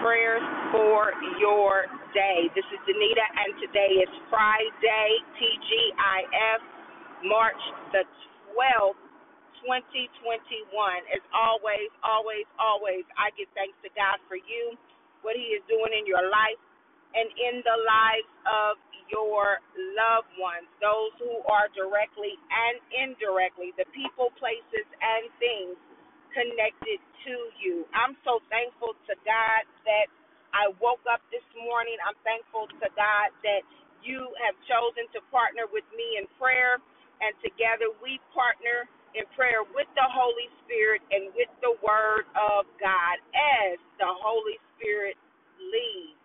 prayers for your day. This is Danita, and today is Friday, TGIF, March the 12th, 2021. As always, always, always, I give thanks to God for you, what He is doing in your life and in the lives of your loved ones, those who are directly and indirectly, the people, places, and things connected to you. I'm so thankful to God that I woke up this morning. I'm thankful to God that you have chosen to partner with me in prayer, and together we partner in prayer with the Holy Spirit and with the Word of God as the Holy Spirit leads.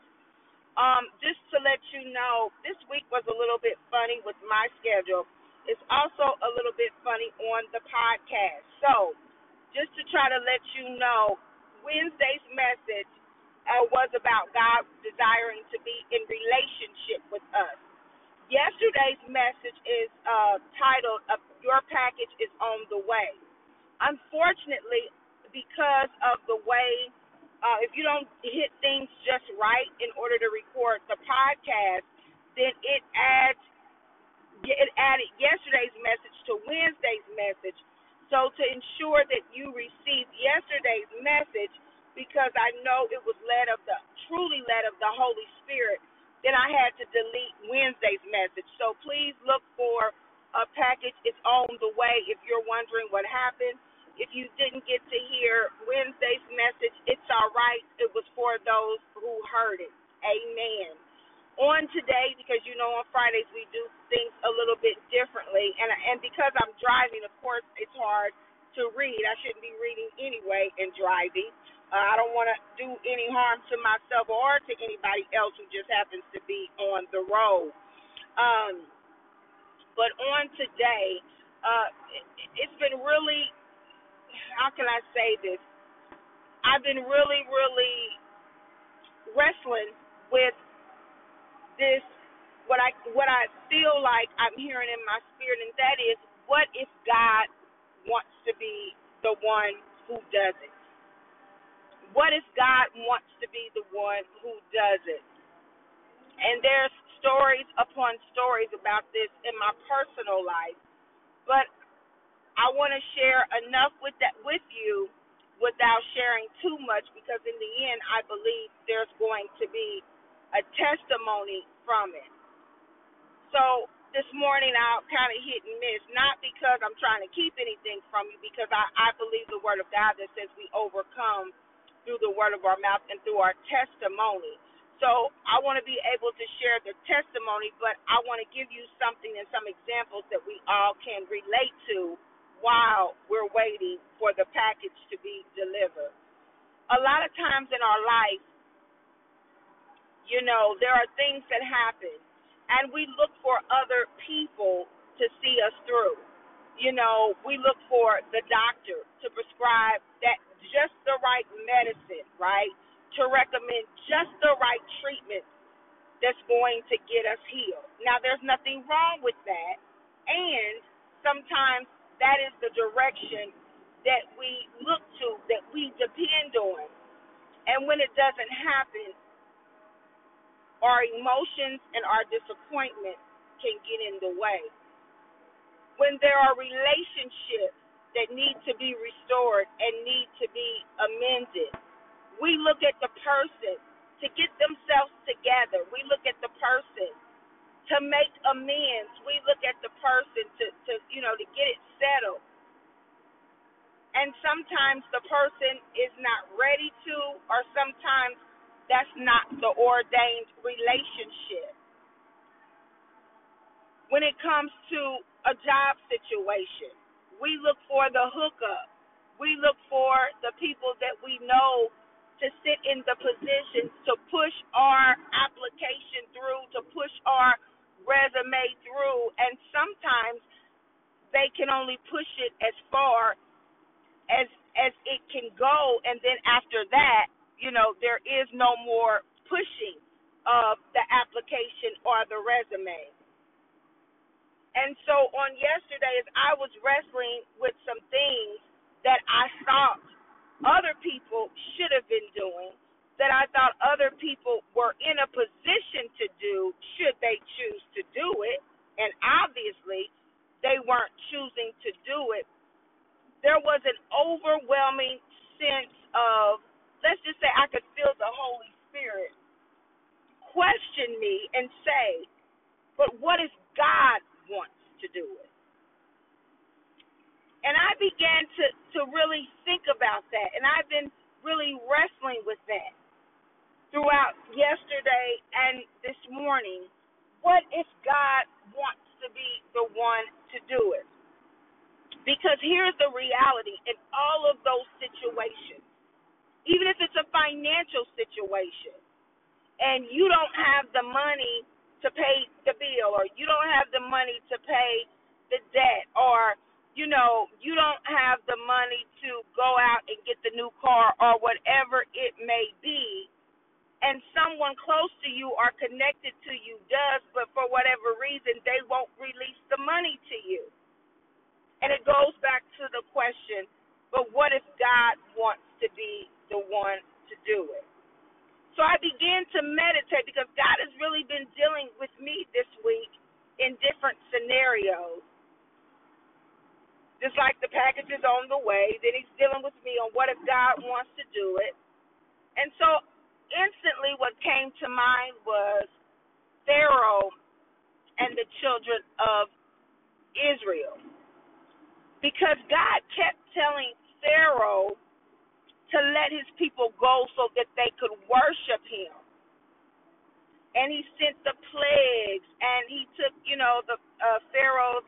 Um, just to let you know, this week was a little bit funny with my schedule. It's also a little bit funny on the podcast. So, just to try to let you know, Wednesday's message uh, was about God desiring to be in relationship with us. Yesterday's message is uh, titled uh, "Your Package is on the Way." Unfortunately, because of the way uh, if you don't hit things just right in order to record the podcast, then it adds it added yesterday's message to Wednesday's message. So to ensure that you received yesterday's message, because I know it was led of the truly led of the Holy Spirit, then I had to delete Wednesday's message. So please look for a package. It's on the way. If you're wondering what happened if you didn't get to hear Wednesday's message, it's all right. It was for those who heard it. Amen. On today, because you know on Fridays we do things a little bit differently, and and because I'm driving, of course it's hard to read. I shouldn't be reading anyway and driving. Uh, I don't want to do any harm to myself or to anybody else who just happens to be on the road. Um, but on today, uh, it, it's been really how can I say this? I've been really, really wrestling with this what I what I feel like I'm hearing in my spirit, and that is, what if God wants to be the one who does it? What if God wants to be the one who does it? And there's stories upon stories about this in my personal life, but I want to share enough with that with you without sharing too much because in the end I believe there's going to be a testimony from it. So this morning I'll kind of hit and miss, not because I'm trying to keep anything from you, because I, I believe the word of God that says we overcome through the word of our mouth and through our testimony. So I want to be able to share the testimony, but I want to give you something and some examples that we all can relate to while we're waiting for the package to be delivered. A lot of times in our life, you know, there are things that happen, and we look for other people to see us through. You know, we look for the doctor to prescribe that just the right medicine, right? To recommend just the right treatment that's going to get us healed. Now, there's nothing wrong with that. And sometimes that is the direction that we look to, that we depend on. And when it doesn't happen, our emotions and our disappointment can get in the way. When there are relationships that need to be restored and need to be amended, we look at the person to get themselves together. We look at the person to make amends. We look at the person to, to you know, to get it settled. And sometimes the person is not ready to, or sometimes that's not the ordained relationship. When it comes to a job situation, we look for the hookup. We look for the people that we know to sit in the positions to push our application through, to push our resume through, and sometimes they can only push it as far as as it can go, and then after that, you know, there is no more pushing of the application or the resume. And so on yesterday, as I was wrestling with some things that I thought other people should have been doing, that I thought other people were in a position to do should they choose to do it. And obviously, they weren't choosing to do it. There was an overwhelming sense of, let's just say, I could feel the Holy Spirit question me and say, but what if God wants to do it? And I began to, to really think about that. And I've been really wrestling with that throughout yesterday and this morning. What if God wants to be the one to do it? Because here's the reality in all of those situations, even if it's a financial situation and you don't have the money to pay the bill or you don't have the money to pay the debt or you know, you don't have the money to go out and get the new car or whatever it may be, and someone close to you or connected to you does, but for whatever reason, they won't release the money to you. And it goes back to the question, but what if God wants to be the one to do it? So I began to meditate because God has really been dealing with me this week in different scenarios just like the package is on the way. Then he's dealing with me on what if God wants to do it. And so instantly what came to mind was Pharaoh and the children of Israel. Because God kept telling Pharaoh to let his people go so that they could worship him. And he sent the plagues and he took, you know, the uh, Pharaoh's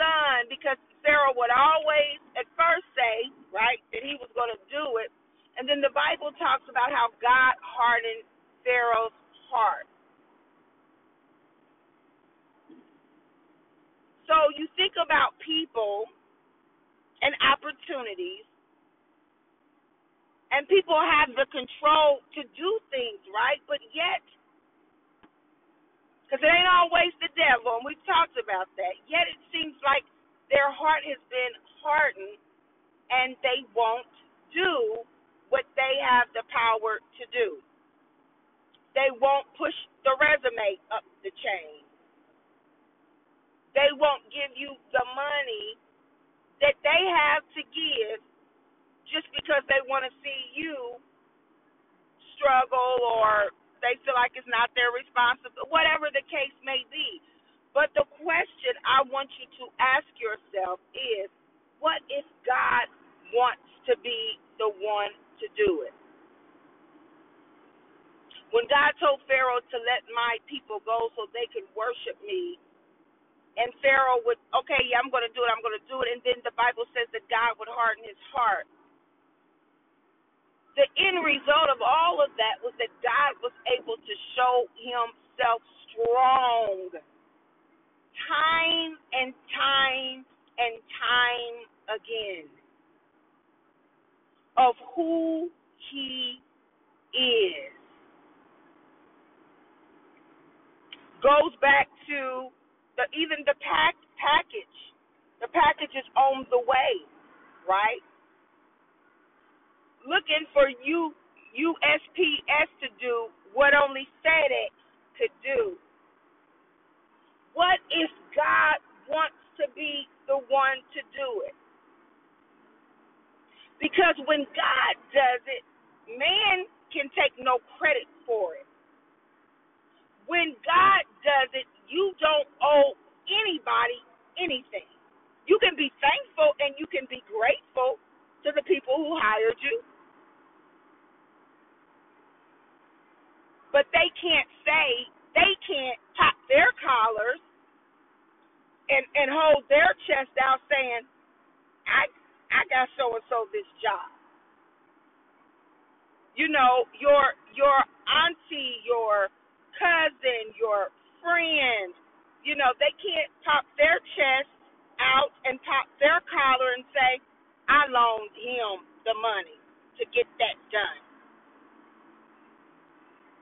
son because Pharaoh would always at first say, right, that he was going to do it. And then the Bible talks about how God hardened Pharaoh's heart. So you think about people and opportunities, and people have the control to do things, right? But yet, because it ain't always the devil, and we've talked about that, yet it seems like their heart has been hardened and they won't do what they have the power to do. They won't push the resume up the chain. They won't give you the money that they have to give just because they want to see you struggle or they feel like it's not their responsibility, whatever the case may be. But the question I want you to ask yourself is what if God wants to be the one to do it? When God told Pharaoh to let my people go so they could worship me, and Pharaoh would, okay, yeah, I'm going to do it, I'm going to do it, and then the Bible says that God would harden his heart. The end result of all of that was that God was able to show himself strong time and time and time again of who he is. Goes back to the even the pack package. The package is on the way, right? Looking for you USPS to do what only FedEx could do what if God wants to be the one to do it? Because when God does it, man can take no credit for it. When God does it, you don't owe anybody anything. You can be thankful and you can be grateful to the people who hired you. But they can't say, they can't pop their collars and and hold their chest out saying, I I got so and so this job. You know, your your auntie, your cousin, your friend, you know, they can't pop their chest out and pop their collar and say, I loaned him the money to get that done.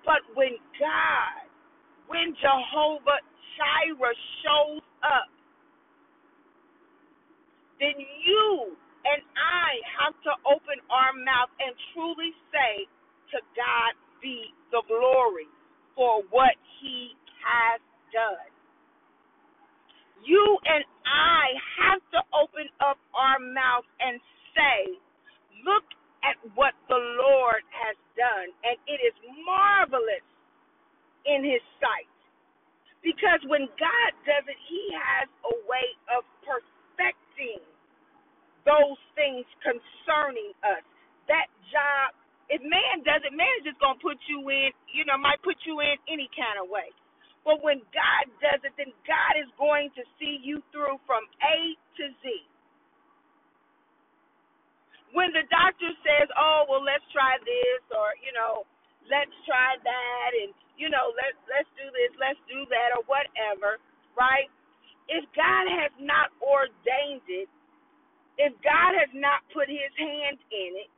But when God, when Jehovah Jireh shows up, then you and I have to open our mouth and truly say, to God be the glory for what he has done. You and I have to open up our mouth and say, Look at what the Lord has done, and it is marvelous in his sight. Because when God does it, he has a way of perfecting those things concerning us. That job, if man does it, man is just going to put you in, you know, might put you in any kind of way. But when God does it, then God is going to see you through from A to Z. When the doctor says, "Oh, well, let's try this," or you know, let's try that, and you know, let's let's do this, let's do that, or whatever, right? If God has not ordained it, if God has not put His hand in it,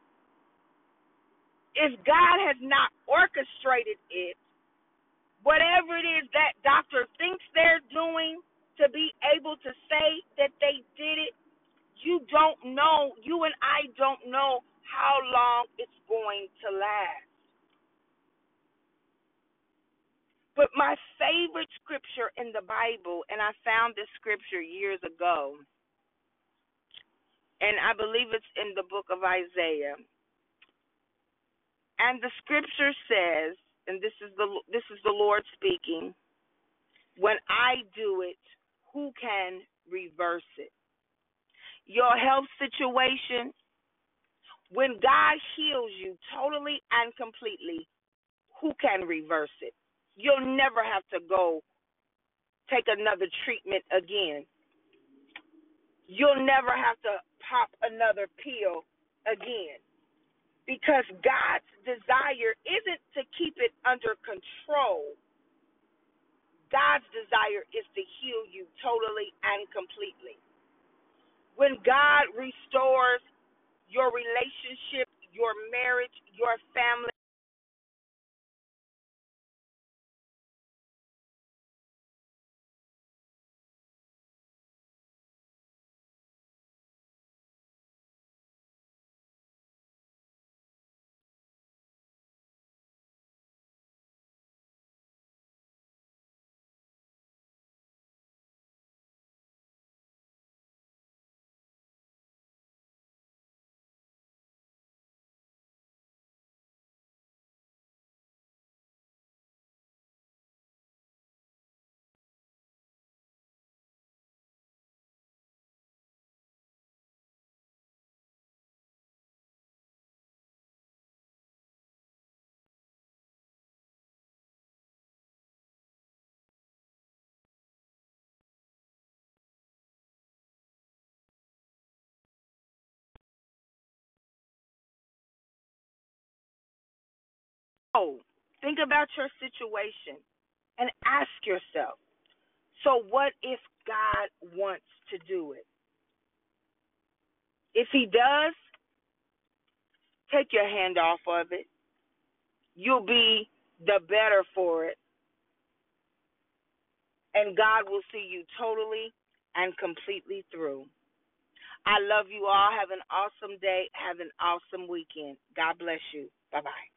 if God has not orchestrated it, whatever it is that doctor thinks they're doing to be able to say that they did it, you don't know, you and I don't know how long it's going to last. But my favorite scripture in the Bible, and I found this scripture years ago, and I believe it's in the book of Isaiah. And the scripture says, and this is the this is the Lord speaking, when I do it, who can reverse it? Your health situation, when God heals you totally and completely, who can reverse it? you'll never have to go take another treatment again. You'll never have to pop another pill again. Because God's desire isn't to keep it under control. God's desire is to heal you totally and completely. When God restores your relationship, your marriage, your family, Oh, think about your situation and ask yourself so, what if God wants to do it? If He does, take your hand off of it. You'll be the better for it. And God will see you totally and completely through. I love you all. Have an awesome day. Have an awesome weekend. God bless you. Bye bye.